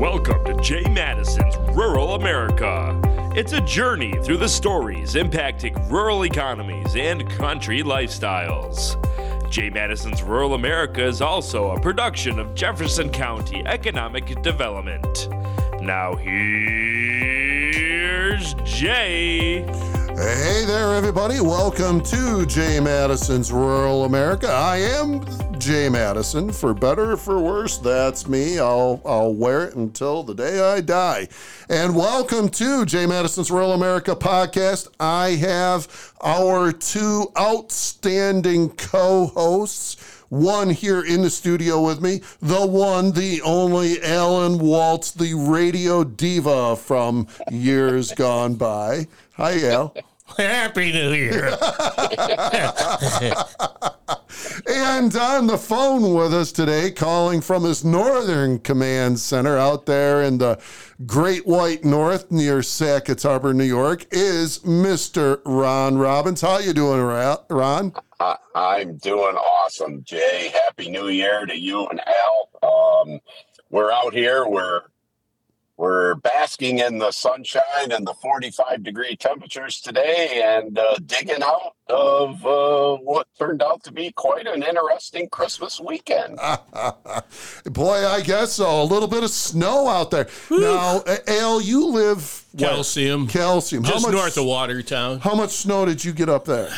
Welcome to Jay Madison's Rural America. It's a journey through the stories impacting rural economies and country lifestyles. Jay Madison's Rural America is also a production of Jefferson County Economic Development. Now, here's Jay. Hey there, everybody. Welcome to Jay Madison's Rural America. I am Jay Madison. For better or for worse, that's me. I'll, I'll wear it until the day I die. And welcome to Jay Madison's Rural America podcast. I have our two outstanding co hosts one here in the studio with me, the one, the only Alan Waltz, the radio diva from years gone by. Hi, Al. Happy New Year. and on the phone with us today, calling from his northern command center out there in the Great White North near Sackets Harbor, New York, is Mr. Ron Robbins. How you doing, Ron? I, I'm doing awesome, Jay. Happy New Year to you and Al. Um, we're out here. We're we're basking in the sunshine and the 45 degree temperatures today and uh, digging out of uh, what turned out to be quite an interesting Christmas weekend. Boy, I guess so. A little bit of snow out there. Now, Al, you live Calcium. Calcium. Just north of Watertown. How much snow did you get up there?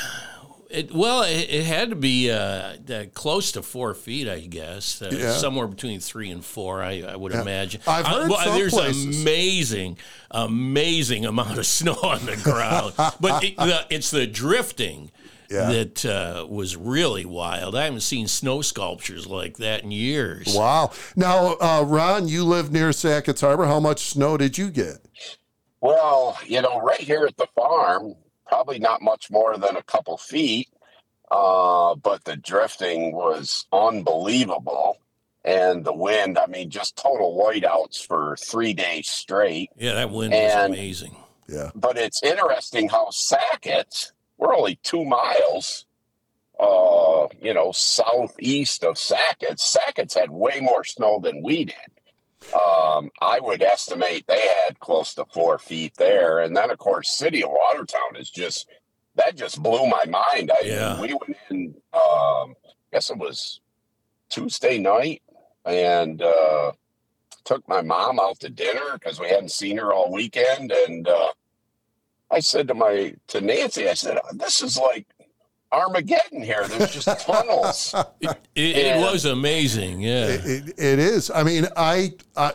It, well, it, it, had to be uh, uh, close to four feet, I guess. Uh, yeah. Somewhere between three and four, I, I would yeah. imagine. I've heard well, some There's places. amazing, amazing amount of snow on the ground, but it, the, it's the drifting. Yeah. That uh, was really wild. I haven't seen snow sculptures like that in years. Wow. Now, uh, Ron, you live near Sackets Harbor. How much snow did you get? Well, you know, right here at the farm, probably not much more than a couple feet. Uh, but the drifting was unbelievable. And the wind, I mean, just total whiteouts for three days straight. Yeah, that wind and, was amazing. Yeah. But it's interesting how Sackets, we're only two miles, uh, you know, southeast of Sackets. Sackett's had way more snow than we did. Um, I would estimate they had close to four feet there. And then, of course, City of Watertown is just, that just blew my mind. I, yeah. We went in, um, I guess it was Tuesday night and uh, took my mom out to dinner because we hadn't seen her all weekend. And uh, I said to my, to Nancy, I said, this is like Armageddon here. There's just tunnels. it, it, it, was amazing. Yeah, it, it is. I mean, I, I,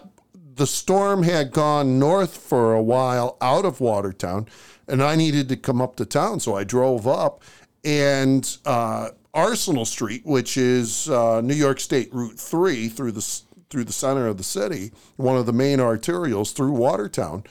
the storm had gone north for a while out of Watertown, and I needed to come up to town, so I drove up, and uh, Arsenal Street, which is uh, New York State Route Three through the through the center of the city, one of the main arterials through Watertown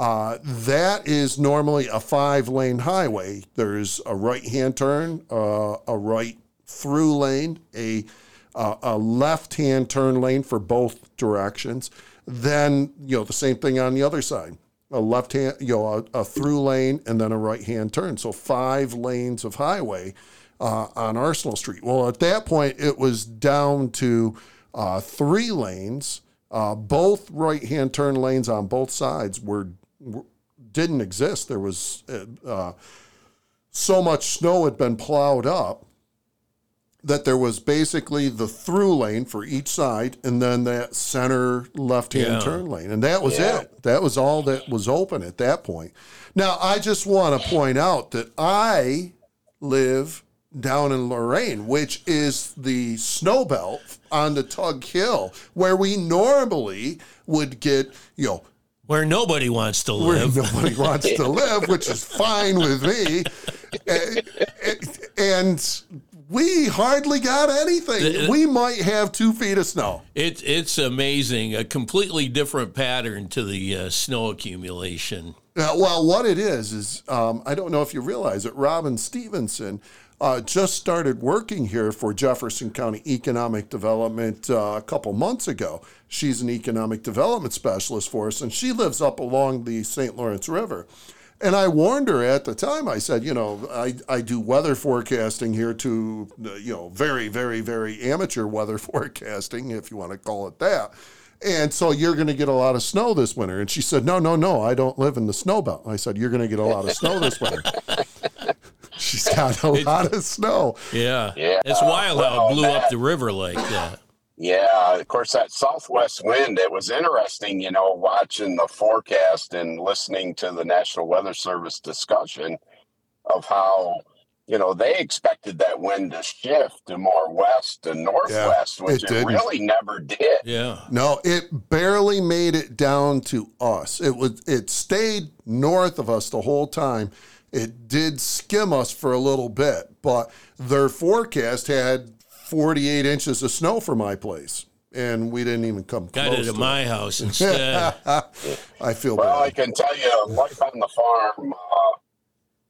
uh, that is normally a five lane highway. There's a right hand turn, uh, a right through lane, a, uh, a left hand turn lane for both directions. Then, you know, the same thing on the other side a left hand, you know, a, a through lane and then a right hand turn. So five lanes of highway uh, on Arsenal Street. Well, at that point, it was down to uh, three lanes. Uh, both right hand turn lanes on both sides were didn't exist. There was uh, so much snow had been plowed up that there was basically the through lane for each side and then that center left hand yeah. turn lane. And that was yeah. it. That was all that was open at that point. Now, I just want to point out that I live down in Lorraine, which is the snow belt on the Tug Hill, where we normally would get, you know, where nobody wants to live. Where nobody wants to live, which is fine with me. And we hardly got anything. We might have two feet of snow. It, it's amazing. A completely different pattern to the uh, snow accumulation. Uh, well, what it is, is um, I don't know if you realize it, Robin Stevenson uh, just started working here for Jefferson County Economic Development uh, a couple months ago. She's an economic development specialist for us, and she lives up along the St. Lawrence River. And I warned her at the time. I said, you know, I, I do weather forecasting here to, you know, very, very, very amateur weather forecasting, if you want to call it that. And so you're going to get a lot of snow this winter. And she said, No, no, no, I don't live in the snow belt. I said, You're going to get a lot of snow this winter. She's got a lot of snow. Yeah. Yeah. It's wild how it blew up the river like that. Yeah, of course, that southwest wind, it was interesting, you know, watching the forecast and listening to the National Weather Service discussion of how, you know, they expected that wind to shift to more west and northwest, which it it, really never did. Yeah. No, it barely made it down to us. It was it stayed north of us the whole time. It did skim us for a little bit, but their forecast had 48 inches of snow for my place, and we didn't even come Got close it at to my house instead. I feel Well, I can tell you, life on the farm, uh,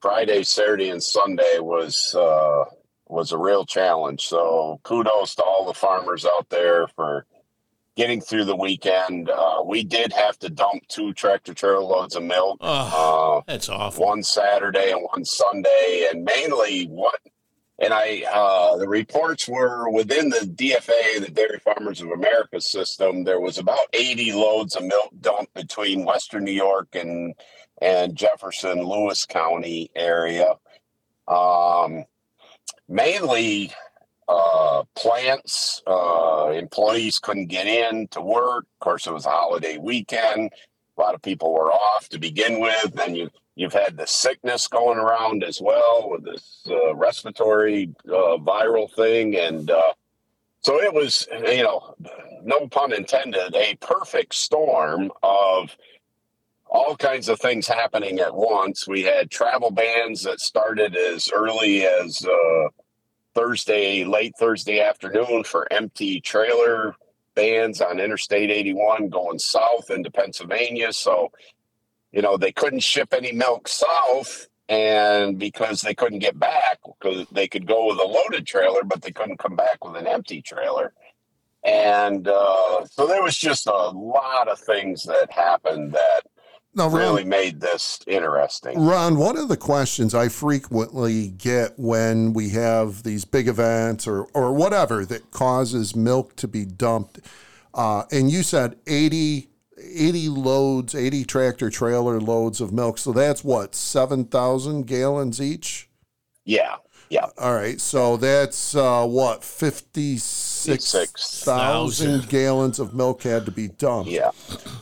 Friday, Saturday, and Sunday was uh, was a real challenge. So kudos to all the farmers out there for getting through the weekend. Uh, we did have to dump two tractor trailer loads of milk. Oh, Uh, that's awful. one Saturday and one Sunday, and mainly what. And I, uh, the reports were within the DFA, the Dairy Farmers of America system. There was about 80 loads of milk dumped between Western New York and and Jefferson, Lewis County area. Um, mainly uh, plants. Uh, employees couldn't get in to work. Of course, it was a holiday weekend. A lot of people were off to begin with. Then you you've had the sickness going around as well with this uh, respiratory uh, viral thing, and uh, so it was you know, no pun intended, a perfect storm of all kinds of things happening at once. We had travel bans that started as early as uh, Thursday, late Thursday afternoon for empty trailer bans on Interstate 81 going south into Pennsylvania. So, you know, they couldn't ship any milk south. And because they couldn't get back, because they could go with a loaded trailer, but they couldn't come back with an empty trailer. And uh, so there was just a lot of things that happened that Now, Ron, really made this interesting. Ron, one of the questions I frequently get when we have these big events or, or whatever that causes milk to be dumped, uh, and you said 80, 80 loads, 80 tractor trailer loads of milk. So that's what, 7,000 gallons each? Yeah, yeah. All right. So that's uh, what, 56,000 gallons of milk had to be dumped. Yeah.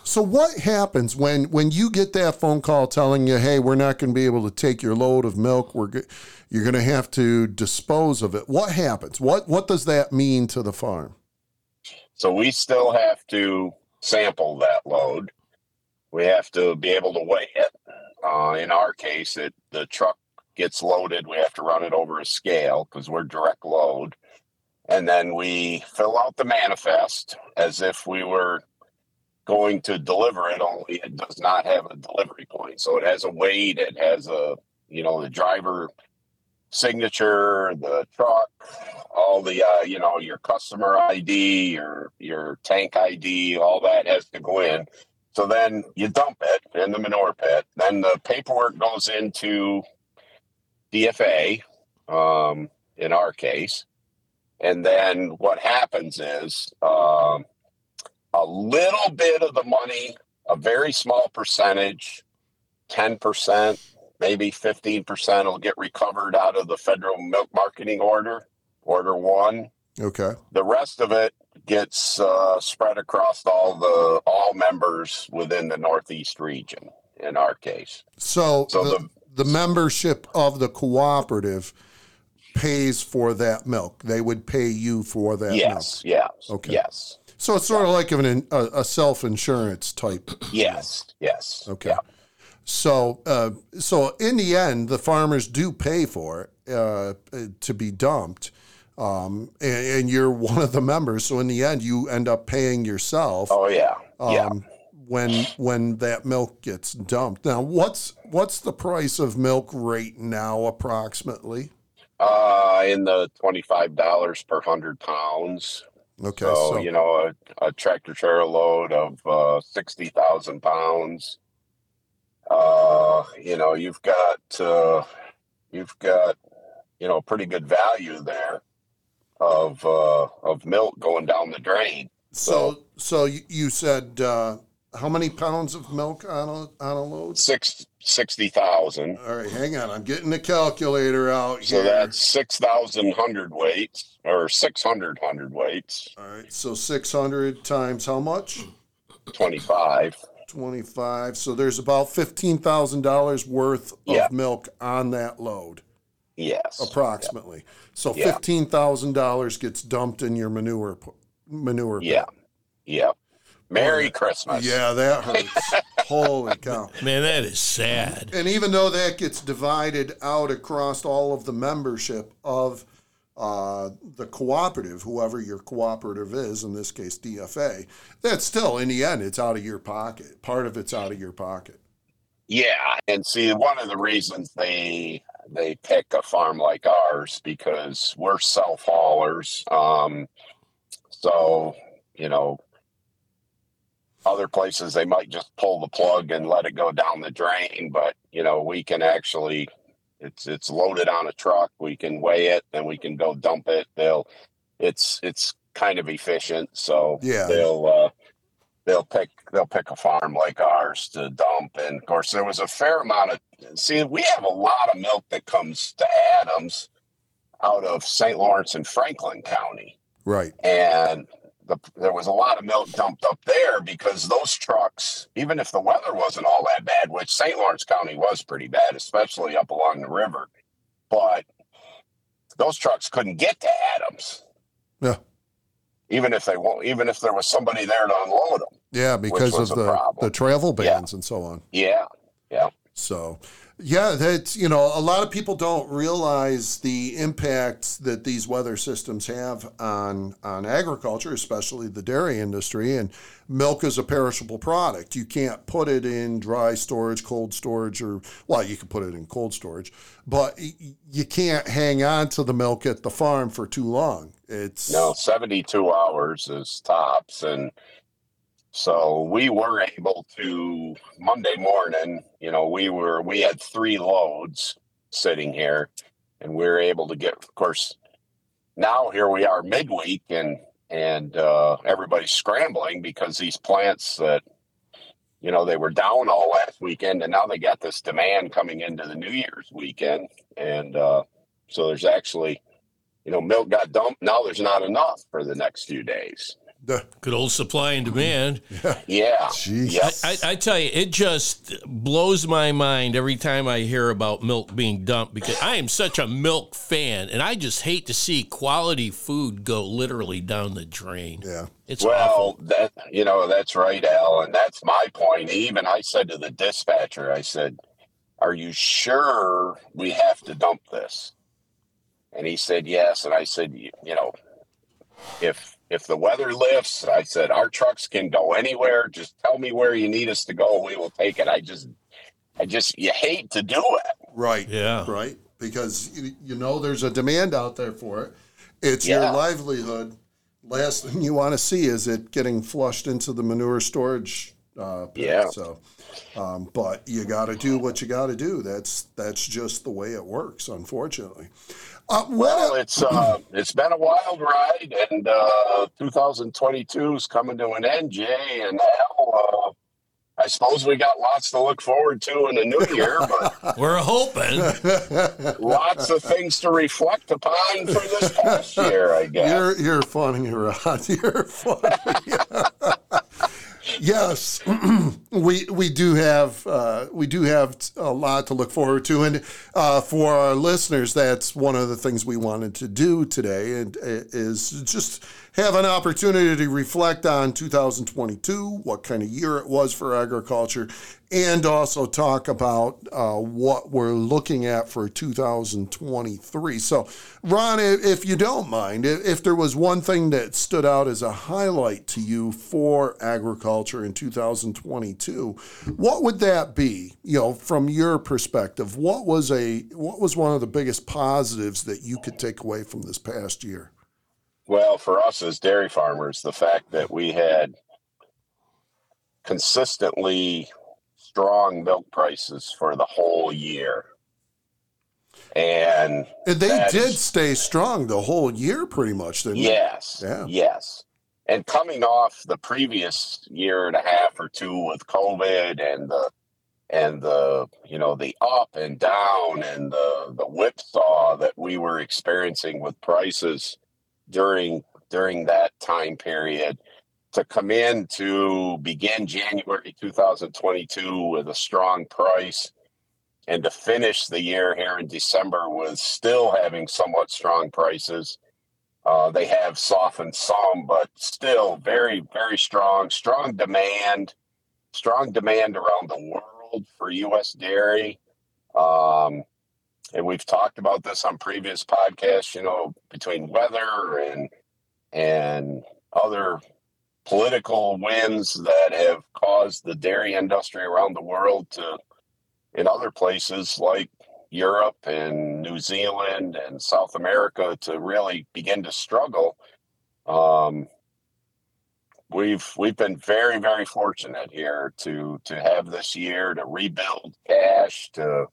So what happens when when you get that phone call telling you, "Hey, we're not going to be able to take your load of milk. We're go- you're going to have to dispose of it." What happens? What what does that mean to the farm? So we still have to sample that load. We have to be able to weigh it. Uh, in our case, it the truck gets loaded. We have to run it over a scale because we're direct load, and then we fill out the manifest as if we were going to deliver it. Only it does not have a delivery point, so it has a weight. It has a you know the driver signature, the truck, all the uh, you know your customer ID, your your tank ID, all that has to go in. So then you dump it in the manure pit. Then the paperwork goes into DFA, um, in our case, and then what happens is um, a little bit of the money, a very small percentage, ten percent maybe 15% will get recovered out of the federal milk marketing order, order one. Okay. The rest of it gets uh, spread across all the all members within the Northeast region. In our case, So, So the, the membership of the cooperative pays for that milk. They would pay you for that yes, milk. yes, Okay. yes, So it's sort of like an, a, a self insurance type. yes, yes. Okay. yeah. So, uh, so in the end, the farmers do pay for it uh, to be dumped, um, and, and you're one of the members. So in the end, you end up paying yourself Oh yeah, yeah. When when that milk gets dumped. Now, what's what's the price of milk right now, approximately? Uh, in the twenty-five dollars per hundred pounds. Okay, so, so you know, a, a tractor trailer load of uh, sixty thousand pounds. Uh, you know, you've got uh, you've got you know pretty good value there of uh, of milk going down the drain. So, so you you said uh, how many pounds of milk on a on a load? Six sixty thousand. All right, hang on. I'm getting the calculator out here. So here. that's six thousand hundred weights or six hundred hundred weights. All right, so 600 times how much? Twenty five. 25. So there's about $15,000 worth of Yeah. milk on that load, Yes. approximately. So $15,000 gets dumped in your manure manure. Yeah. Yeah. Merry Christmas. Yeah, that hurts. Holy cow. Man, that is sad. And even though that gets divided out across all of the membership of uh, the cooperative, whoever your cooperative is, in this case DFA, that's still in the end it's out of your pocket. Part of it's out of your pocket. Yeah, and see, one of the reasons they they pick a farm like ours because we're self haulers. Um, so you know, other places they might just pull the plug and let it go down the drain, but you know, we can actually it's it's loaded on a truck. We can weigh it and we can go dump it. They'll it's it's kind of efficient, so Yeah. they'll uh, they'll pick they'll pick a farm like ours to dump and of course there was a fair amount of see we have a lot of milk that comes to adams out of st lawrence and franklin county Right. and the, there was a lot of milk dumped up there because those trucks even if the weather wasn't all that bad which st lawrence county was pretty bad especially up along the river but those trucks couldn't get to adams Yeah. even if they won't even if there was somebody there to unload them Yeah, because of the, the travel Yeah. bans and so on. yeah yeah So, yeah, that's, you know, a lot of people don't realize the impact that these weather systems have on, on agriculture, especially the dairy industry. And milk is a perishable product. You can't put it in dry storage, cold storage, or, well, you can put it in cold storage, but you can't hang on to the milk at the farm for too long. It's, No, 72 hours is tops. And so we were able to, Monday morning, you know, we were, we had three loads sitting here and we were able to get, of course, now here we are midweek and, and uh, everybody's scrambling because these plants that, you know, they were down all last weekend and now they got this demand coming into the New Year's weekend. And uh, so there's actually, you know, milk got dumped. Now there's not enough for the next few days. The, Good old supply and demand. Yeah. Jeez. Yep. I, I tell you, it just blows my mind every time I hear about milk being dumped because I am such a milk fan and I just hate to see quality food go literally down the drain. yeah. It's well, awful. that you know, that's right, Al, and that's my point. Even I said to the dispatcher, I said, "Are you sure we have to dump this?" And he said, "Yes." And I said, "You, you know, if if the weather lifts, I said our trucks can go anywhere. Just tell me where you need us to go. We will take it." I just, I just, you hate to do it. Right. Yeah. Right. Because you, you know there's a demand out there for it. It's your livelihood. Last thing you want to see is it getting flushed into the manure storage. Uh, pit. Yeah. So, um, but you got to do what you got to do. That's that's just the way it works. Unfortunately. Uh, what Well, it's uh, it's been a wild ride, and uh, 2022 is coming to an end, Jay. And Al, uh, I suppose we got lots to look forward to in the new year, but We're hoping. lots of things to reflect upon for this past year, I guess. You're you're funny, Rod. You're funny. Yes, we we do have uh, we do have a lot to look forward to, and uh, for our listeners, that's one of the things we wanted to do today, and uh, is just have an opportunity to reflect on 2022, what kind of year it was for agriculture, and also talk about uh, what we're looking at for 2023. So, Ron, if you don't mind, if there was one thing that stood out as a highlight to you for agriculture in 2022, what would that be? You know, from your perspective, what was a what was one of the biggest positives that you could take away from this past year? Well, for us as dairy farmers, the fact that we had consistently strong milk prices for the whole year. And they did stay strong the whole year, pretty much, didn't yes, Yeah. yes. and coming off the previous year and a half or two with COVID and the and the you know the up and down and the the whipsaw that we were experiencing with prices during during that time period to come in to begin January 2022 with a strong price and to finish the year here in December with still having somewhat strong prices. Uh, they have softened some, but still very, very strong, strong demand, strong demand around the world for U.S. dairy. Um, and we've talked about this on previous podcasts, you know, between weather and and other political winds that have caused the dairy industry around the world to, in other places like Europe and New Zealand and South America, to really begin to struggle. Um, we've we've been very very fortunate here to to have this year to rebuild cash to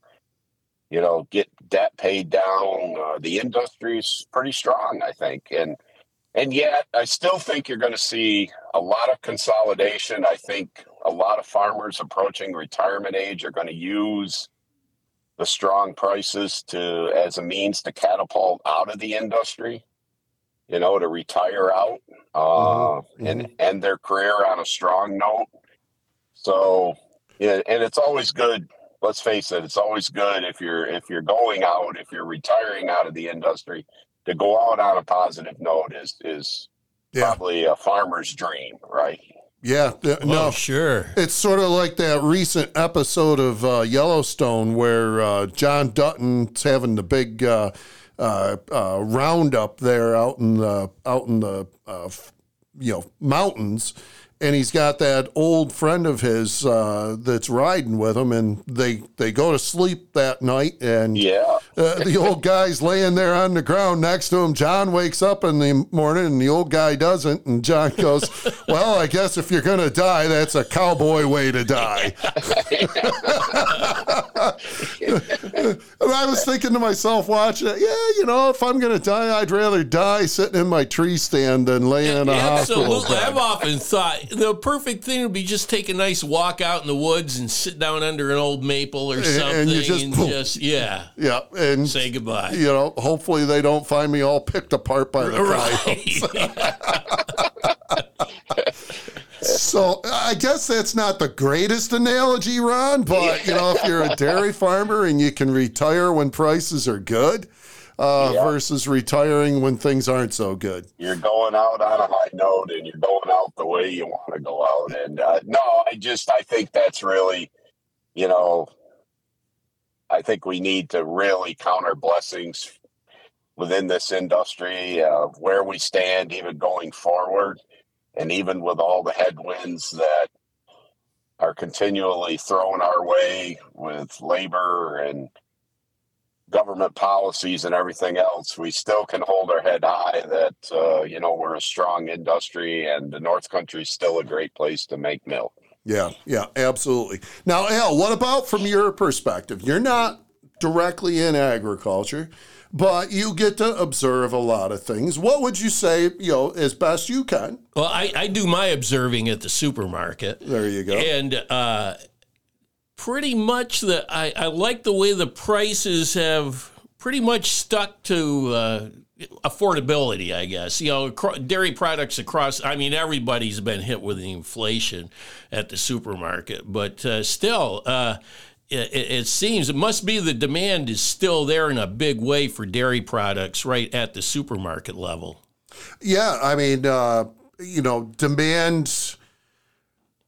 you know get debt paid down. Uh, the industry's pretty strong, I think, and and yet, I still think you're going to see a lot of consolidation. I think a lot of farmers approaching retirement age are going to use the strong prices to as a means to catapult out of the industry. You know, to retire out uh, mm-hmm. and mm-hmm. end their career on a strong note. So, yeah, and it's always good. Let's face it; it's always good if you're if you're going out, if you're retiring out of the industry to go out on a positive note is is yeah. probably a farmer's dream, right? Yeah, no, oh, sure. It's sort of like that recent episode of uh, Yellowstone where uh, John Dutton's having the big uh, uh, uh roundup there out in the out in the uh, you know mountains, and he's got that old friend of his that's riding with him, and they they go to sleep that night, and yeah, uh, the old guy's laying there on the ground next to him. John wakes up in the morning and the old guy doesn't. And John goes, Well, I guess if you're going to die, that's a cowboy way to die. and I was thinking to myself, watching it, yeah, you know, if I'm going to die, I'd rather die sitting in my tree stand than laying in a Absolutely. hospital. Bed. I've often thought the perfect thing would be just take a nice walk out in the woods and sit down under an old maple or something. And, just, and just yeah. Yeah and say goodbye. You know, hopefully they don't find me all picked apart by the right. so I guess that's not the greatest analogy, Ron. But you know, if you're a dairy farmer and you can retire when prices are good. Uh, yeah. versus retiring when things aren't so good. You're going out on a high note and you're going out the way you want to go out. And uh, no, I just I think that's really, you know, I think we need to really count our blessings within this industry of where we stand, even going forward, and even with all the headwinds that are continually thrown our way with labor and government policies and everything else, we still can hold our head high that, uh, you know, we're a strong industry and the North Country is still a great place to make milk. Yeah, yeah, absolutely. Now, Al, what about from your perspective? You're not directly in agriculture, but you get to observe a lot of things. What would you say, you know, as best you can? Well, I, I do my observing at the supermarket. There you go. And uh, pretty much the I, I like the way the prices have pretty much stuck to uh, affordability, I guess. You know, dairy products across, I mean, everybody's been hit with the inflation at the supermarket, but uh, still, uh, it, it, seems it must be the demand is still there in a big way for dairy products right at the supermarket level. Yeah, I mean, uh, you know, demand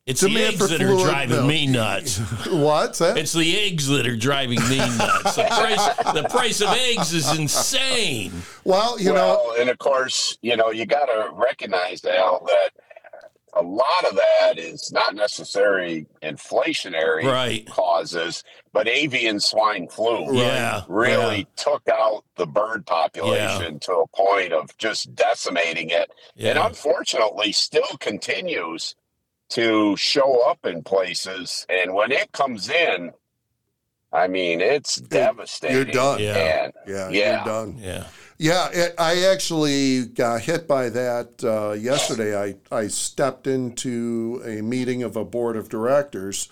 it's the eggs that are driving milk. me nuts. What's that? It's the eggs that are driving me nuts. The price, the price of eggs is insane. Well, you well, know, and of course, you know, you got to recognize Al that a lot of that is not necessarily inflationary right. causes, but avian swine flu yeah, really yeah. took out the bird population yeah. to a point of just decimating it. And unfortunately, still continues to show up in places. And when it comes in, I mean, it's devastating. You're done. Yeah. yeah, yeah, you're done. Yeah. Yeah, it, I actually got hit by that uh, yesterday. I, I stepped into a meeting of a board of directors,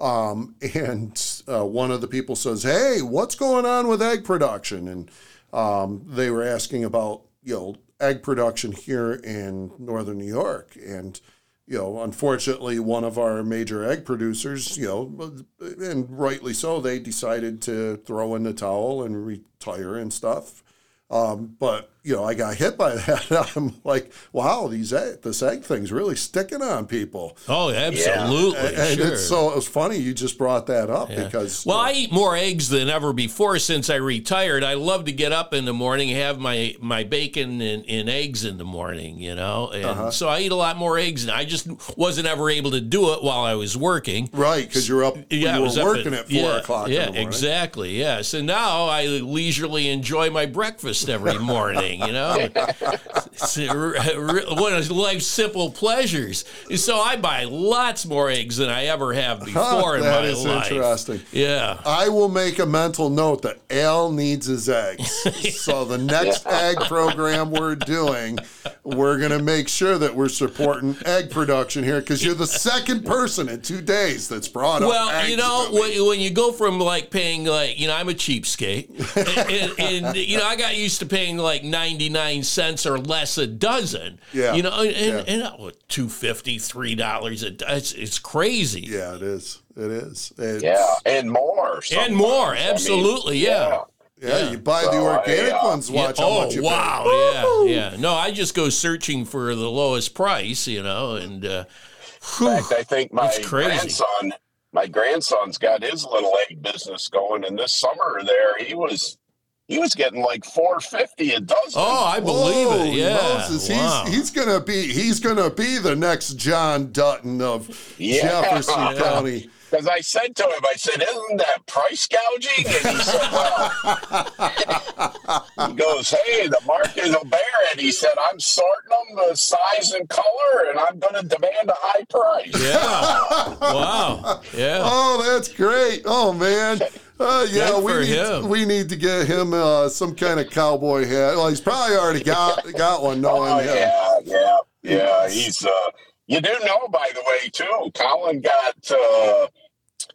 um, and uh, one of the people says, "Hey, what's going on with egg production?" And um, they were asking about you know egg production here in northern New York, and you know, unfortunately, one of our major egg producers, you know, and rightly so, they decided to throw in the towel and retire and stuff. Um, but you know, I got hit by that. I'm like, wow, these egg, this egg thing's really sticking on people. Oh, absolutely. And, and sure. it's, so it was funny you just brought that up because Well, I eat more eggs than ever before since I retired. I love to get up in the morning, have my, my bacon and, and eggs in the morning, you know, and Uh-huh. so I eat a lot more eggs. And I just wasn't ever able to do it while I was working. right because you're up, Yeah, I you was were up working at, four yeah, o'clock. Yeah, in the morning. exactly. Yeah. So now I leisurely enjoy my breakfast every morning. You know, it's a re- re- one of life's simple pleasures. So I buy lots more eggs than I ever have before in my is life. interesting. Yeah. I will make a mental note that Al needs his eggs. so the next egg program we're doing, we're going to make sure that we're supporting egg production here because you're the second person in two days that's brought up. Well, you know, when, when you go from like paying like, you know, I'm a cheapskate, and, and, and, you know, I got used to paying like 99 cents or less a dozen. Yeah. You know, and, Yeah. and, and oh, two fifty, three dollars a dozen. It's, it's crazy. yeah, it is. It is. It's, Yeah, and more. And sometimes. more, I mean, absolutely, yeah. yeah, you buy the So I, organic uh, ones. Yeah, Watch how oh much you wow! pay. Yeah, yeah. No, I just go searching for the lowest price, you know, and uh, whew, In fact, I think my It's grandson, my grandson's got his little egg business going, and this summer there he was, he was getting like four fifty a dozen. oh, I believe Holy it. Yeah, Moses, wow. he's he's gonna be he's gonna be the next John Dutton of Yeah. Jefferson Yeah. County. Because I said to him, I said, "Isn't that price gouging?" And he said, "Well." he goes, "Hey, the market will bear it." He said, "I'm sorting them the size and color, and I'm going to demand a high price." yeah. wow. Yeah. Oh, that's great. Oh man. Uh, yeah, Good we need him. we need to get him uh, some kind of cowboy hat. Well, he's probably already got got one. Knowing Oh him. yeah, yeah, yeah. He's uh you do know by the way too, Colin got uh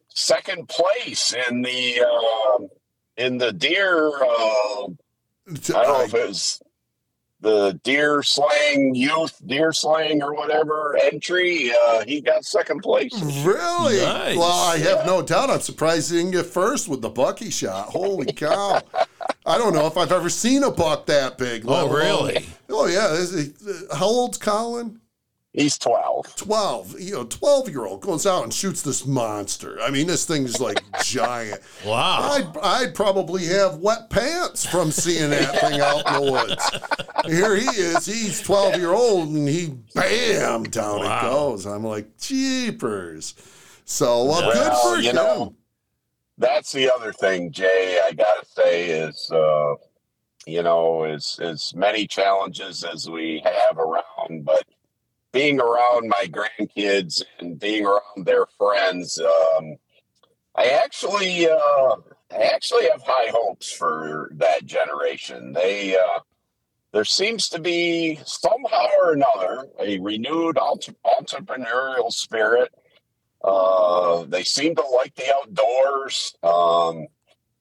second place in the uh, in the deer uh I don't know if it was the deer slaying youth deer slaying or whatever entry. Uh he got second place. Really? Nice. Well, I have no doubt. I'm surprised he didn't get first with the Bucky shot. Holy cow! I don't know if I've ever seen a buck that big. Oh, alone- really? Oh yeah. Is he, how old's Colin? He's twelve. 12 you know 12 year old goes out and shoots this monster i mean this thing's like giant Wow. I'd, I'd probably have wet pants from seeing that thing out in the woods here he is he's 12 year old and he bam down Wow. it goes i'm like jeepers so well, good for you him know, that's the other thing, Jay. I gotta say is, uh, you know, as as many challenges as we have around, but being around my grandkids and being around their friends, um, I actually, uh, I actually have high hopes for that generation. They, uh, there seems to be somehow or another a renewed entrepreneurial spirit. Uh, they seem to like the outdoors. Um,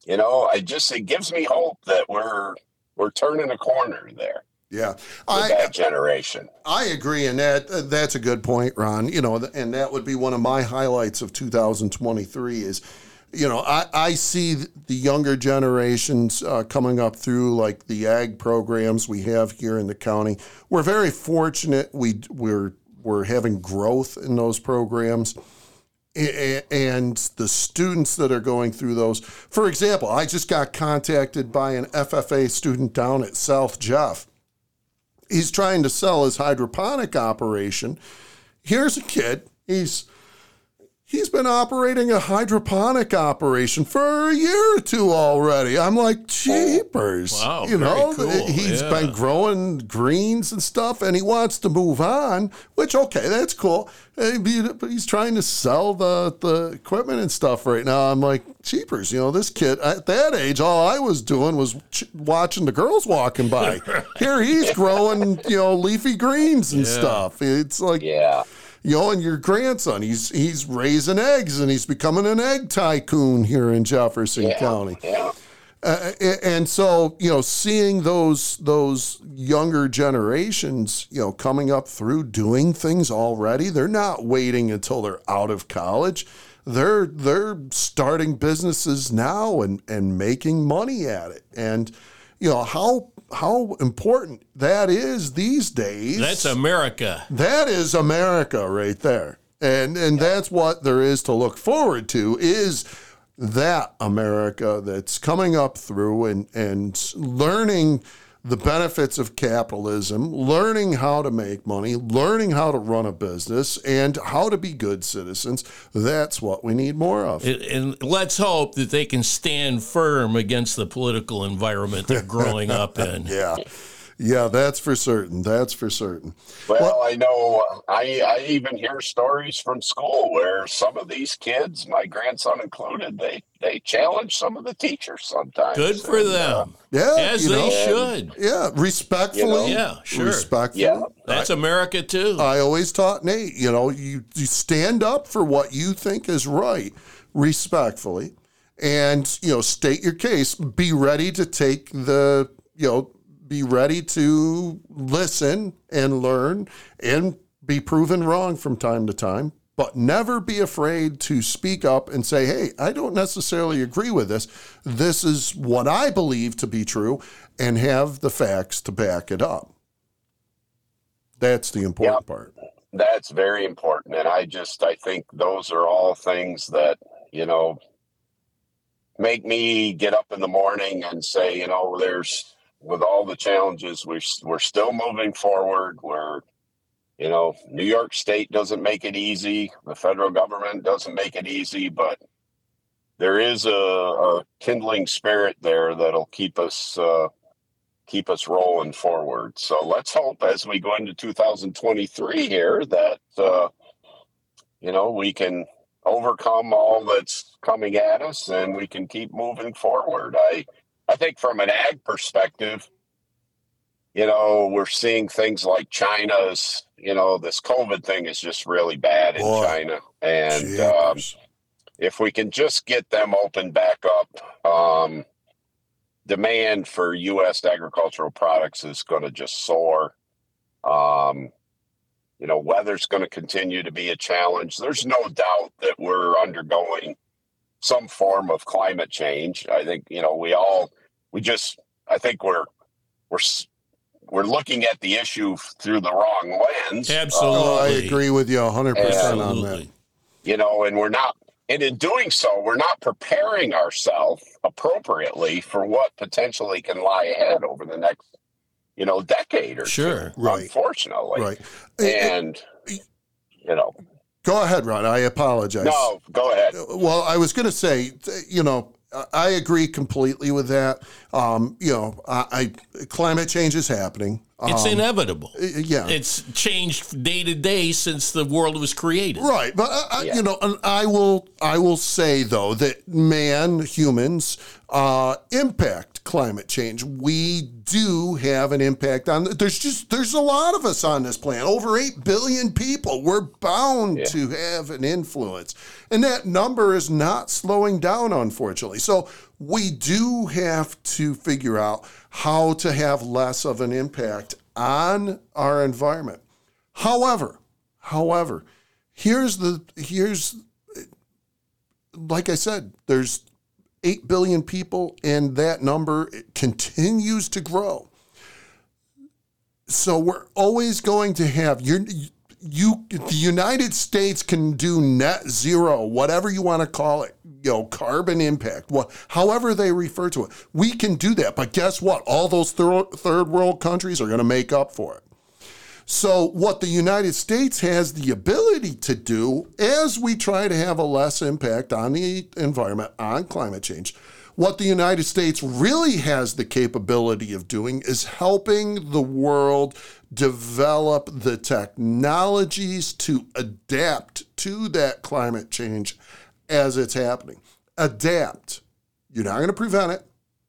you know, I just it gives me hope that we're we're turning a corner there yeah i that generation. I agree, and that uh, that's a good point, Ron. You know, and that would be one of my highlights of 2023 is, you know, I, I see the younger generations uh, coming up through like the ag programs we have here in the county. We're very fortunate. We we're we're having growth in those programs. And the students that are going through those, for example, I just got contacted by an FFA student down at South Jeff he's trying to sell his hydroponic operation. Here's a kid. He's He's been operating a hydroponic operation for a year or two already. I'm like, jeepers. Wow, you know, very cool. he's Yeah. been growing greens and stuff, and he wants to move on, which, okay, that's cool. Uh, But he's trying to sell the, the equipment and stuff right now. I'm like, jeepers, you know, this kid at that age, all I was doing was ch- watching the girls walking by. Here he's growing, you know, leafy greens and Yeah. stuff. It's like, Yeah. You know, and your grandson, he's he's raising eggs and he's becoming an egg tycoon here in Jefferson Yeah. County. Yeah. Uh, and so, you know, seeing those those younger generations, you know, coming up through doing things already, they're not waiting until they're out of college. They're they're starting businesses now and and making money at it. And you know, how how important that is these days. That's America. That is America right there. And and that's what there is to look forward to is that America that's coming up through and and learning the benefits of capitalism, learning how to make money, learning how to run a business and how to be good citizens. That's what we need more of. And- let's hope that they can stand firm against the political environment they're growing up in. yeah. Yeah, that's for certain. That's for certain. Well, I know I, I even hear stories from school where some of these kids, my grandson included, they they challenge some of the teachers sometimes. Good for And, uh, them. Yeah, As they know, should. Yeah, respectfully. You know? Yeah, sure. Respectfully. Yeah. That's America too. I always taught Nate, you know, you, you stand up for what you think is right, respectfully, and you know, state your case. Be ready to take the, you know, be ready to listen and learn and be proven wrong from time to time. But never be afraid to speak up and say, hey, I don't necessarily agree with this. This is what I believe to be true, and have the facts to back it up. That's the important part. that's very important and i just i think those are all things that you know make me get up in the morning and say you know there's with all the challenges we're, we're still moving forward we're you know new york state doesn't make it easy the federal government doesn't make it easy but there is a, a kindling spirit there that'll keep us uh, keep us rolling forward. So let's hope as we go into 2023 here that uh, you know we can overcome all that's coming at us and we can keep moving forward. I I think from an ag perspective, you know, we're seeing things like China's, you know, this COVID thing is just really bad in Boy. China. And um, if we can just get them open back up, um, demand for U.S. agricultural products is going to just soar. Um, you know, weather's going to continue to be a challenge. There's no doubt that we're undergoing some form of climate change. I think you know we all we just I think we're we're we're looking at the issue through the wrong lens. Absolutely. Oh, I agree with you 100% on that. You know, and we're not, and in doing so, we're not preparing ourselves appropriately for what potentially can lie ahead over the next, you know, decade or Sure. two. Right. Unfortunately, Right. And you know, Go ahead, Ron. I apologize. no, go ahead. Well, I was going to say, you know, I- I agree completely with that. Um, you know, I, I climate change is happening. It's Um, inevitable. yeah. It's changed day to day since the world was created. Right, but I, I, Yeah. you know, and I will, I will say though that man, humans, uh, impact climate change. We do have an impact on. There's just there's a lot of us on this planet, over eight billion people. We're bound Yeah. to have an influence, and that number is not slowing down, unfortunately. So we do have to figure out how to have less of an impact on our environment. However, however, here's the here's like I said, there's 8 billion people and that number continues to grow. So we're always going to have you you the United States can do net zero, whatever you want to call it, you know, carbon impact, what however they refer to it. We can do that, but guess what? All those thir- third world countries are going to make up for it. So, what the United States has the ability to do as we try to have a less impact on the environment, on climate change, what the United States really has the capability of doing is helping the world develop the technologies to adapt to that climate change as it's happening. Adapt. You're not going to prevent it,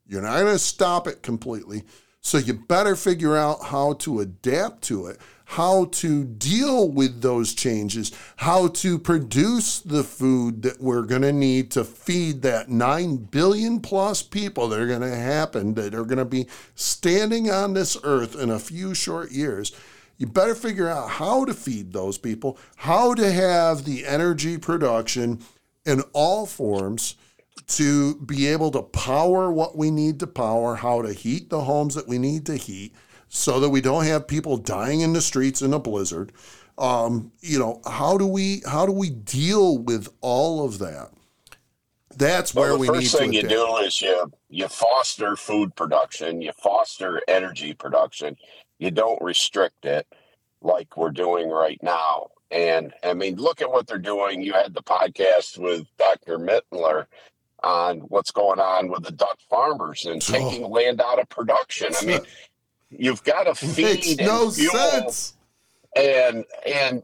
you're not going to stop it completely. So you better figure out how to adapt to it, how to deal with those changes, how to produce the food that we're going to need to feed that 9 billion plus people that are going to happen, that are going to be standing on this earth in a few short years. You better figure out how to feed those people, how to have the energy production in all forms to be able to power what we need to power, how to heat the homes that we need to heat, so that we don't have people dying in the streets in a blizzard. Um, you know, how do we how do we deal with all of that? That's Well, where the we first need thing to you do is you you foster food production, you foster energy production. You don't restrict it like we're doing right now. And I mean, look at what they're doing. You had the podcast with Dr. Mittler on what's going on with the Dutch farmers and Oh. taking land out of production. I mean, you've got to Makes feed no and fuel sense. and and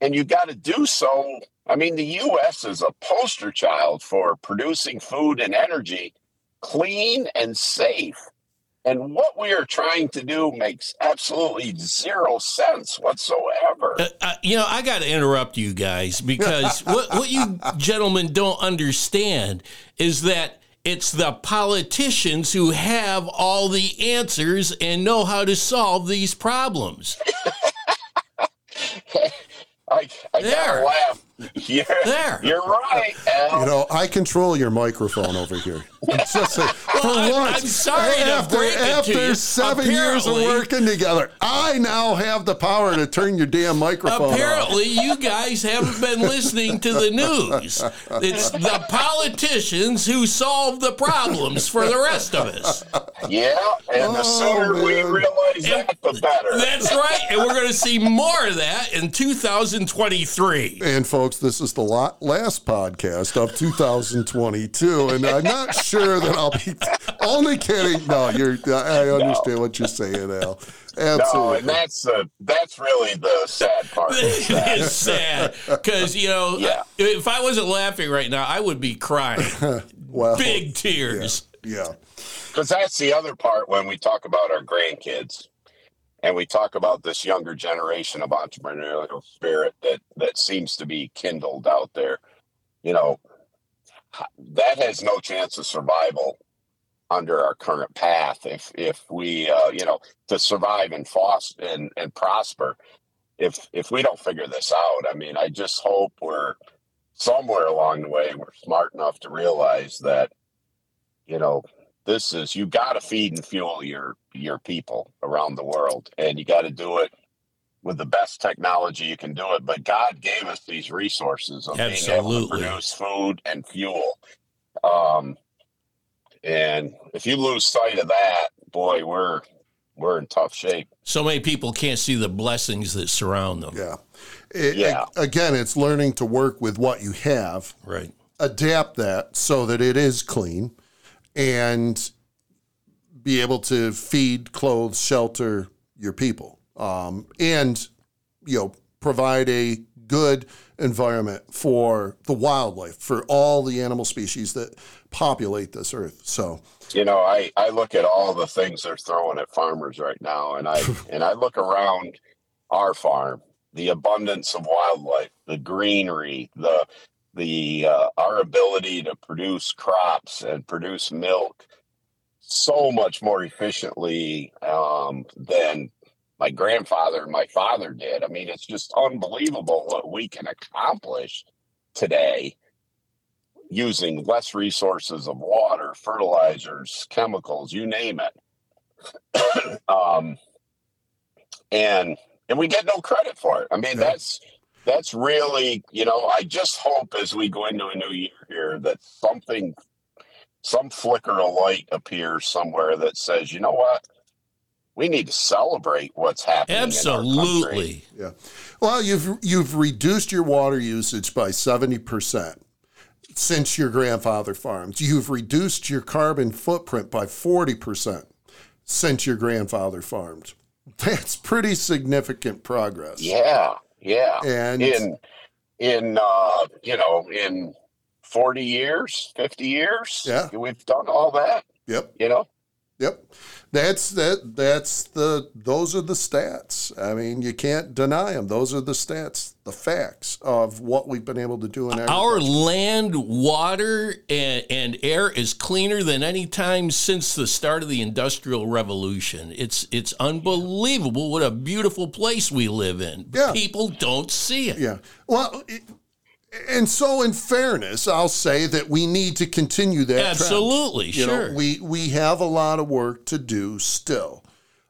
and you got to do so i mean the us is a poster child for producing food and energy clean and safe and what we are trying to do makes absolutely zero sense whatsoever Uh, uh, you know, I got to interrupt you guys because what, what you gentlemen don't understand is that it's the politicians who have all the answers and know how to solve these problems. i, I There. gotta laugh you're, There. you're right Al. You know, I control your microphone over here. It's just like, for I'm- once, I'm sorry to after, break it to after you. seven years of working together, I now have the power to turn your damn microphone off. Apparently, you guys haven't been listening to the news. It's the politicians who solve the problems for the rest of us. yeah and the Oh, sooner we man. realize that the better That's right. And we're going to see more of that in 2023. And folks, this is the last podcast of 2022, and I'm not sure that I'll be only kidding. No, you're. I understand what you're saying, Al. no Absolutely. and that's uh, that's really the sad part it's sad because, you know, Yeah. if I wasn't laughing right now, I would be crying. well, Big tears. yeah. Because that's the other part when we talk about our grandkids and we talk about this younger generation of entrepreneurial spirit that, that seems to be kindled out there. You know, that has no chance of survival under our current path if if we uh, you know to survive and foster and, and prosper if if we don't figure this out i mean i just hope we're somewhere along the way we're smart enough to realize that you know this is you got to feed and fuel your your people around the world and you got to do it with the best technology you can do it but god gave us these resources of being able to Absolutely. produce food and fuel um and if you lose sight of that boy we're we're in tough shape So many people can't see the blessings that surround them. Yeah. It- Yeah. Again, it's learning to work with what you have, Right. adapt that so that it is clean, and be able to feed, clothe, shelter your people, um, and you know provide a good environment for the wildlife, for all the animal species that populate this earth. So, you know i i look at all the things they're throwing at farmers right now and i and i look around our farm the abundance of wildlife the greenery the the uh, our ability to produce crops and produce milk so much more efficiently um, than my grandfather and my father did i mean it's just unbelievable what we can accomplish today using less resources of water, fertilizers, chemicals, you name it. um, and and we get no credit for it. I mean, that's that's really, you know, I just hope as we go into a new year here that something some flicker of light appears somewhere that says, you know what? we need to celebrate what's happening. in our. Absolutely. Yeah. Well, you've you've reduced your water usage by 70% since your grandfather farmed. You've reduced your carbon footprint by 40% since your grandfather farmed. That's pretty significant progress. Yeah, yeah. And in in uh, you know in forty years, fifty years, Yeah. we've done all that. yep, You know, yep. That's that that's the those are the stats. I mean, you can't deny them. Those are the stats, the facts of what we've been able to do in Our land, water, and, and air is cleaner than any time since the start of the Industrial Revolution. It's it's unbelievable what a beautiful place we live in. Yeah. People don't see it. Yeah. Well, it- and so in fairness, I'll say that we need to continue that. Absolutely, You know, sure. we we have a lot of work to do still,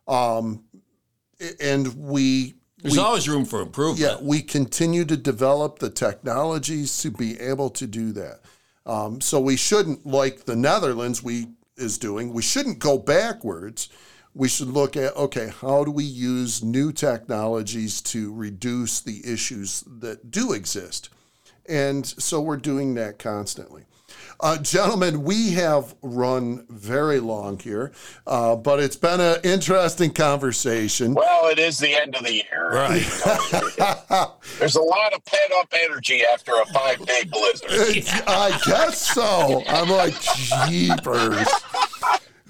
um, and we There's always room for improvement. yeah we continue to develop the technologies to be able to do that. Um, so we shouldn't like the Netherlands we is doing. We shouldn't go backwards. We should look at okay, how do we use new technologies to reduce the issues that do exist? And so we're doing that constantly. Uh, gentlemen, we have run very long here, uh, but it's been an interesting conversation. well, it is the end of the year. Right. There's a lot of pent up energy after a five day blizzard. It's- I guess so. I'm like, jeepers.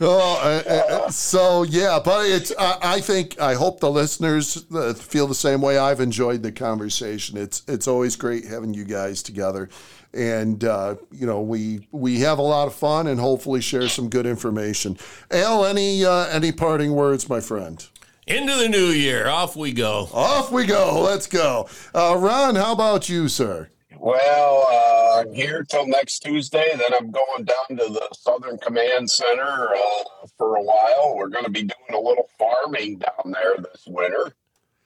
Oh, uh, uh, so yeah, but it's. I, I think I hope the listeners uh, feel the same way. I've enjoyed the conversation. It's it's always great having you guys together, and uh, you know we we have a lot of fun and hopefully share some good information. Al, any uh, any parting words, my friend? Into the new year. Off we go. Off we go. Let's go. Uh, Ron, how about you, sir? Well, uh, I'm here till next Tuesday. Then I'm going down to the Southern Command Center uh, for a while. We're going to be doing a little farming down there this winter.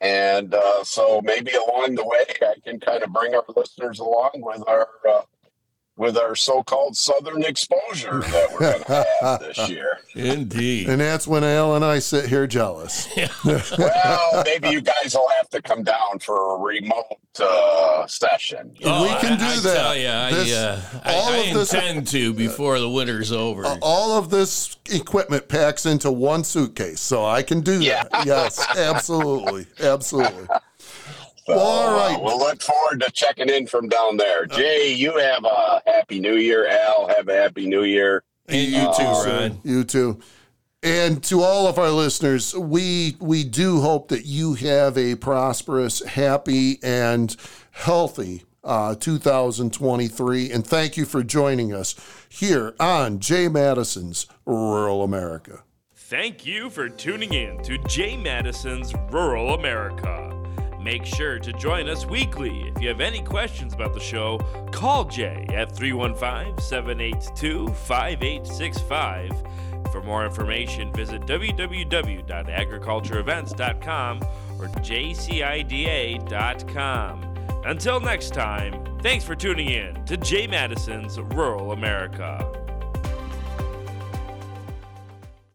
And uh, so maybe along the way, I can kind of bring our listeners along with our uh, with our so-called Southern exposure that we're going to have this year. Indeed. And that's when Al and I sit here jealous. Well, maybe you guys will have to come down for a remote uh, session. you know? We can do I that. Tell you, I, uh, I, all I of this- intend to before the winter's over. All of this equipment packs into one suitcase, so I can do Yeah. that. Yes, absolutely, absolutely. So, All right. uh, we'll look forward to checking in from down there. Jay, you have a happy new year. Al, have a happy new year. and you too, Ron. You too. And to all of our listeners, we we do hope that you have a prosperous, happy, and healthy uh, 2023. And thank you for joining us here on Jay Matteson's Rural America. Thank you for tuning in to Jay Matteson's Rural America. Make sure to join us weekly. If you have any questions about the show, call Jay at 315 782 5865. For more information, visit www.agricultureevents.com or jcida.com. Until next time, thanks for tuning in to Jay Matteson's Rural America.